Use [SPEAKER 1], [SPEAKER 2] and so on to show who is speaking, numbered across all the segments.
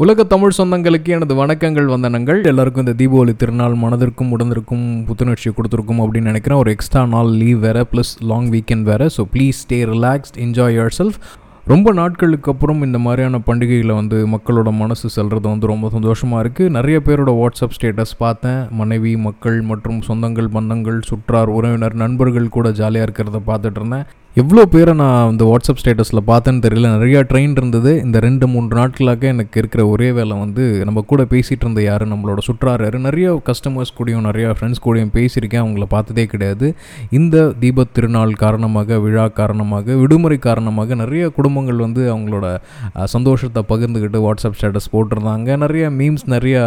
[SPEAKER 1] உலக தமிழ் சொந்தங்களுக்கு எனது வணக்கங்கள் வந்தனங்கள். எல்லாருக்கும் இந்த தீபாவளி திருநாள் மனதிற்கும் உடனிருக்கும் புத்துணர்ச்சி கொடுத்துருக்கும் அப்படின்னு நினைக்கிறேன். ஒரு எக்ஸ்ட்ரா நாள் லீவ் வேறு ப்ளஸ் லாங் வீக்கெண்ட் வேறு. So please stay relaxed enjoy yourself ரொம்ப நாட்களுக்கு அப்புறம் இந்த மாதிரியான பண்டிகைகளை வந்து மக்களோட மனசு செல்கிறது வந்து ரொம்ப சந்தோஷமாக இருக்குது நிறைய பேரோட வாட்ஸ்அப் ஸ்டேட்டஸ் பார்த்தேன். மனைவி மக்கள் மற்றும் சொந்தங்கள் பந்தங்கள் சுற்றார் உறவினர் நண்பர்கள் கூட ஜாலியாக இருக்கிறத பார்த்துட்டு இருந்தேன். எவ்வளோ பேரை நான் இந்த வாட்ஸ்அப் ஸ்டேட்டஸில் பார்த்தேன்னு தெரியல. நிறையா ட்ரெயின் இருந்தது. இந்த ரெண்டு மூன்று நாட்களாக எனக்கு இருக்கிற ஒரே வேலை வந்து நம்ம கூட பேசிகிட்டு இருந்த யார்? நம்மளோட சுற்றார் யார் நிறைய கஸ்டமர்ஸ் கூடயும் நிறையா ஃப்ரெண்ட்ஸ் கூடயும் பேசியிருக்கேன். அவங்கள பார்த்ததே கிடையாது. இந்த தீபத் திருநாள் காரணமாக விழா காரணமாக விடுமுறை காரணமாக நிறைய குடும்பங்கள் வந்து அவங்களோட சந்தோஷத்தை பகிர்ந்துக்கிட்டு வாட்ஸ்அப் ஸ்டேட்டஸ் போட்டிருந்தாங்க. நிறைய மீம்ஸ் நிறையா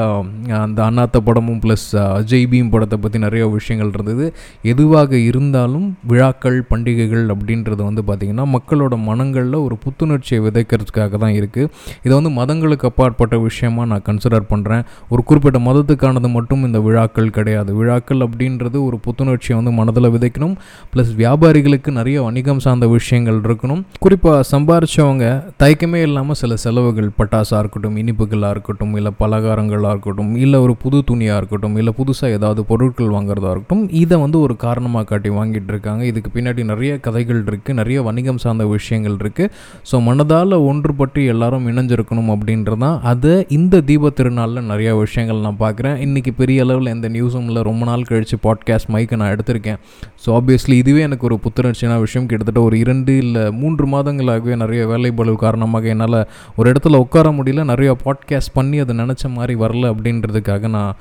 [SPEAKER 1] அந்த அண்ணாத்த படமும் ப்ளஸ் அஜய் பீம் படத்தை பற்றி நிறைய விஷயங்கள் இருந்தது. எதுவாக இருந்தாலும் விழாக்கள் பண்டிகைகள் அப்படின்றது வந்து பார்த்திங்கன்னா மக்களோட மனங்களில் ஒரு புத்துணர்ச்சியை விதைக்கிறதுக்காக தான் இருக்குது இதை வந்து மதங்களுக்கு அப்பாற்பட்ட விஷயமாக நான் கன்சிடர் பண்ணுறேன் ஒரு குறிப்பிட்ட மதத்துக்கானது மட்டும் இந்த விழாக்கள் கிடையாது. விழாக்கள் அப்படின்றது ஒரு புத்துணர்ச்சியை வந்து மனதில் விதைக்கணும். ப்ளஸ் வியாபாரிகளுக்கு நிறைய வணிகம் சார்ந்த விஷயங்கள் இருக்கணும். குறிப்பாக சம்பாரித்தவங்க தயக்கமே இல்லாமல் சில செலவுகள் பட்டாசாக இருக்கட்டும் இனிப்புகளாக இருக்கட்டும் இல்லை பலகாரங்களாக இருக்கட்டும் இல்லை ஒரு புது துணியாக இருக்கட்டும் இல்லை புதுசாக ஏதாவது பொருட்கள் வாங்குறதா இருக்கட்டும் இதை வந்து ஒரு காரணமாக காட்டி வாங்கிட்டு இருக்காங்க. இதுக்கு பின்னாடி நிறைய கதைகள் இருக்குது நிறைய வணிகம் சார்ந்த விஷயங்கள் இருக்குது ஸோ மனதால் ஒன்றுபட்டு எல்லாரும் இணைஞ்சிருக்கணும் அப்படின்றதான் அதை இந்த தீப திருநாளில் நிறைய விஷயங்கள் நான் பார்க்குறேன். இன்றைக்கி பெரிய அளவில் எந்த நியூஸும் இல்லை. ரொம்ப நாள் கழித்து பாட்காஸ்ட் மைக்கை நான் எடுத்திருக்கேன். ஸோ ஆப்வியஸ்லி இதுவே எனக்கு ஒரு புத்துணர்ச்சியான விஷயம். கிட்டத்தட்ட ஒரு இரண்டு இல்லை மூன்று மாதங்களாகவே நிறைய வேலை காரணமாக என்னால் ஒரு இடத்துல உட்கார முடியல. நிறைய பாட்காஸ்ட் பண்ணி அதை நினச்ச மாதிரி வரல அப்படின்றதுக்காக நான்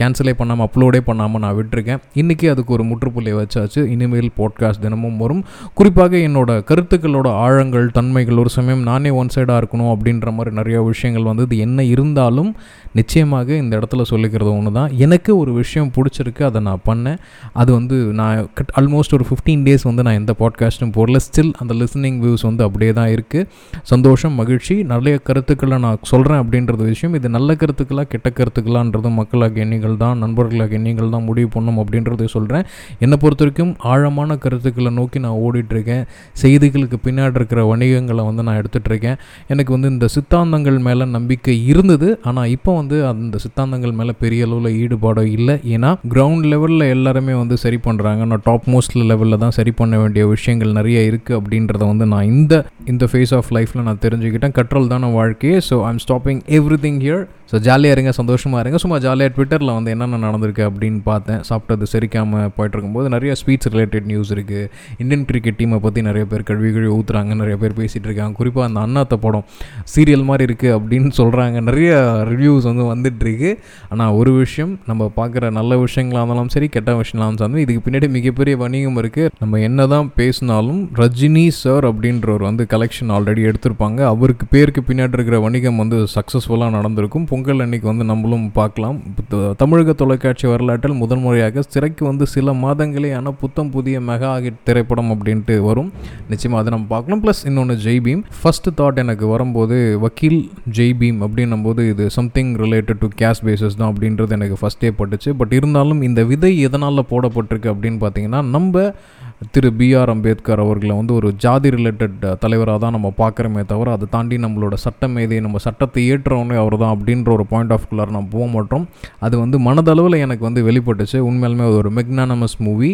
[SPEAKER 1] கேன்சலே பண்ணாமல் அப்லோடே பண்ணாமல் நான் விட்டுருக்கேன். இன்றைக்கி அதுக்கு ஒரு முற்றுப்புள்ளியை வச்சாச்சு. இனிமேல் பாட்காஸ்ட் தினமும் வரும். குறிப்பாக என்னோட கருத்துக்களோட ஆழங்கள் தன்மைகள் ஒரு சமயம் நானே ஒன் சைடாக இருக்கணும் அப்படின்ற மாதிரி நிறைய விஷயங்கள் வந்து இது என்ன இருந்தாலும் நிச்சயமாக இந்த இடத்துல சொல்லிக்கிறது ஒன்று தான் எனக்கு ஒரு விஷயம் பிடிச்சிருக்கு அதை நான் பண்ணேன். அது வந்து நான் கட் ஆல்மோஸ்ட் ஒரு ஃபிஃப்டீன் டேஸ் வந்து நான் எந்த பாட்காஸ்ட்டும் போடல. ஸ்டில் அந்த லிசனிங் வியூஸ் வந்து அப்படியே தான் இருக்குது சந்தோஷம் மகிழ்ச்சி நிறைய கருத்துக்களை நான் சொல்கிறேன் அப்படின்றது விஷயம். இது நல்ல கருத்துக்களாக கெட்ட கருத்துக்களான்றது மக்களாக எண்ணிகள் தான் நண்பர்களாக எண்ணிகள் தான் முடிவு பண்ணும் அப்படின்றத சொல்கிறேன் என்னை பொறுத்த வரைக்கும் ஆழமான கருத்துக்களை நோக்கி நான் இருக்கேன் செய்திகளுக்கு பின்னாடி இருக்கிற வணிகங்களை வந்து நான் எடுத்துட்ருக்கேன் எனக்கு வந்து இந்த சித்தாந்தங்கள் மேலே நம்பிக்கை இருந்தது. ஆனால் இப்போ வந்து அந்த சித்தாந்தங்கள் மேலே பெரிய அளவில் ஈடுபாடோ இல்லை. ஏன்னா கிரவுண்ட் லெவலில் எல்லாருமே வந்து சரி பண்ணுறாங்க நான் டாப் மோஸ்ட் லெவலில் தான் சரி பண்ண வேண்டிய விஷயங்கள் நிறைய இருக்குது அப்படின்றத வந்து நான் இந்த இந்த ஃபேஸ் ஆஃப் லைஃப்பில் நான் தெரிஞ்சுக்கிட்டேன். கற்றல் தானே வாழ்க்கையே. So I'm stopping everything here so ஜாலியாக இருங்க சந்தோஷமாக இருங்க. சும்மா ஜாலியாக ட்விட்டரில் வந்து என்னென்ன நடந்திருக்கு அப்படின்னு பார்த்தேன். சாப்பிட்டது செரிக்காமல் போயிட்டு இருக்கும்போது நிறைய ஸ்வீட்ஸ் ரிலேட்டட் நியூஸ் இருக்குது இந்தியன் கிரிக்கெட் டீம் பற்றி நிறைய பேர் கழுவி கழுவி ஊற்றுறாங்க நிறைய பேர் பேசிகிட்டு இருக்காங்க. குறிப்பாக அந்த அண்ணாத்த படம் சீரியல் மாதிரி இருக்குது அப்படின்னு சொல்கிறாங்க நிறைய ரிவ்யூஸ் வந்து வந்துட்டுருக்கு ஆனால் ஒரு விஷயம் நம்ம பார்க்குற நல்ல விஷயங்களாக இருந்தாலும் சரி கெட்ட விஷயங்களாக இருந்தாலும் இதுக்கு பின்னாடி மிகப்பெரிய வணிகம் இருக்குது நம்ம என்ன தான் பேசினாலும் ரஜினி சார் அப்படின்றவர் வந்து கலெக்ஷன் ஆல்ரெடி எடுத்திருப்பாங்க. அவருக்கு பேருக்கு பின்னாடி இருக்கிற வணிகம் வந்து சக்ஸஸ்ஃபுல்லாக நடந்திருக்கும். பொங்கல் அன்னைக்கு வந்து நம்மளும் பார்க்கலாம். தமிழக தொலைக்காட்சி வரலாற்றில் முதன்முறையாக சிறைக்கு வந்து சில மாதங்களே ஆனால் புத்தம் புதிய மெகா திரைப்படம் திரைப்படம் அப்படின்ட்டு வரும். நிச்சயமாக அதை நம்ம பார்க்கலாம். ப்ளஸ் இன்னொன்று ஜெய் பீம் ஃபஸ்ட்டு தாட் எனக்கு வரும்போது வக்கீல் ஜெய் பீம் அப்படின்னும் போது இது something related to case basis தான் அப்படின்றது எனக்கு ஃபஸ்ட்டே பட்டுச்சு. பட் இருந்தாலும் இந்த விதை எதனால் போடப்பட்டிருக்கு அப்படின்னு பார்த்தீங்கன்னா நம்ம திரு பிஆர் அம்பேத்கர் அவர்களை வந்து ஒரு ஜாதி ரிலேட்டட் தலைவராக தான் நம்ம பார்க்குறோமே தவிர அதை தாண்டி நம்மளோட சட்டமேதை நம்ம சட்டத்தை ஏற்றவனே அவர் தான் அப்படின்ற ஒரு பாயிண்ட் ஆஃப் குள்ளார் நம்ம போக மாட்டோம். அது வந்து மனதளவில் எனக்கு வந்து வெளிப்பட்டுச்சு. உண்மையாலுமே அது ஒரு மெக்னானமஸ் மூவி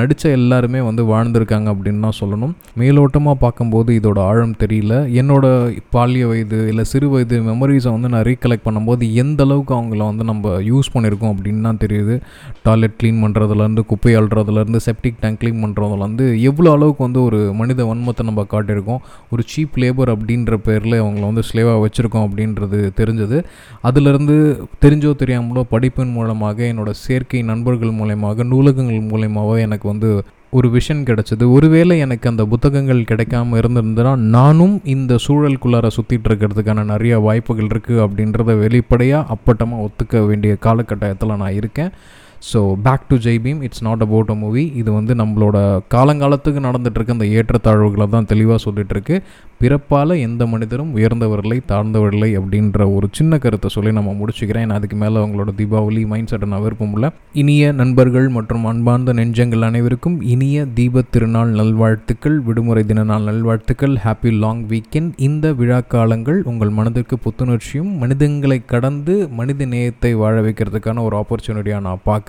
[SPEAKER 1] நடித்த எல்லாருமே வந்து வாழ்ந்திருக்காங்க அப்படின்னு தான் சொல்லணும். மேலோட்டமாக பார்க்கும்போது இதோட ஆழம் தெரியல. என்னோட பாலிய வயது இல்லை சிறு வயது மெமரிஸை வந்து நான் ரீகலெக்ட் பண்ணும்போது எந்த அளவுக்கு அவங்கள வந்து நம்ம யூஸ் பண்ணியிருக்கோம் அப்படின்னு தான் தெரியுது. டாய்லெட் க்ளீன் பண்ணுறதுலேருந்து குப்பை அழுறதுலேருந்து செப்டிக் டேங்க் க்ளீன் வந்து எவ்வளோ அளவுக்கு வந்து ஒரு மனித வன்மத்தை நம்ம காட்டியிருக்கோம்? ஒரு சீப் லேபர் அப்படின்ற பேரில் அவங்கள வந்து ஸ்லேவாக வச்சுருக்கோம் அப்படின்றது தெரிஞ்சது. அதுலேருந்து தெரிஞ்சோ தெரியாமலோ படிப்பின் மூலமாக என்னோட செயற்கை நண்பர்கள் மூலயமாக நூலகங்கள் மூலயமாவோ எனக்கு வந்து ஒரு விஷன் கிடச்சிது. ஒருவேளை எனக்கு அந்த புத்தகங்கள் கிடைக்காம இருந்திருந்தனா நானும் இந்த சூழலுக்குள்ளார சுற்றிட்டு இருக்கிறதுக்கான நிறைய வாய்ப்புகள் இருக்குது அப்படின்றத வெளிப்படையாக அப்பட்டமாக ஒத்துக்க வேண்டிய காலகட்டாயத்தில் நான் இருக்கேன். So back to Jai Bhim it's not about a movie இது வந்து நம்மளோட காலங்காலத்துக்கு நடந்துகிட்ருக்க இருக்க அந்த ஏற்றத்தாழ்வுகளை தான் தெளிவாக சொல்லிகிட்ருக்கு பிறப்பால் எந்த மனிதரும் உயர்ந்தவர்களை தாழ்ந்தவர்களை அப்படின்ற ஒரு சின்ன கருத்தை சொல்லி நம்ம முடிச்சுக்கிறேன். ஏன்னா அதுக்கு மேலே அவங்களோட தீபாவளி மைண்ட் செட்டை நான் விருப்பம் இல்லை. இனிய நண்பர்கள் மற்றும் அன்பார்ந்த நெஞ்சங்கள் அனைவருக்கும் இனிய தீபத் திருநாள் நல்வாழ்த்துக்கள் விடுமுறை தின நாள் நல்வாழ்த்துக்கள். ஹாப்பி லாங் வீக்கெண்ட் இந்த விழா காலங்கள் உங்கள் மனதிற்கு புத்துணர்ச்சியும் மனிதங்களை கடந்து மனித நேயத்தை வாழ வைக்கிறதுக்கான ஒரு ஆப்பர்ச்சுனிட்டியாக நான் பார்க்குறேன்.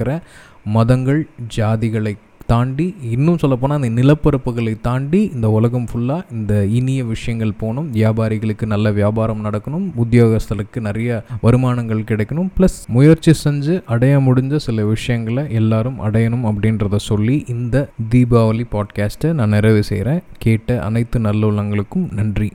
[SPEAKER 1] மதங்கள் ஜாதிகளை தாண்டி இன்னும் சொல்லப்போனால் அந்த நிலப்பரப்புகளை தாண்டி இந்த உலகம் ஃபுல்லாக இந்த இனிய விஷயங்கள் போகணும். வியாபாரிகளுக்கு நல்ல வியாபாரம் நடக்கணும். உத்தியோகஸ்தலுக்கு நிறைய வருமானங்கள் கிடைக்கணும். ப்ளஸ் முயற்சி செஞ்சு அடைய முடிஞ்ச சில விஷயங்களை எல்லாரும் அடையணும் அப்படின்றத சொல்லி இந்த தீபாவளி பாட்காஸ்ட்டை நான் நிறைவு செய்கிறேன் கேட்ட அனைத்து நல்லுள்ளங்களுக்கும் நன்றி.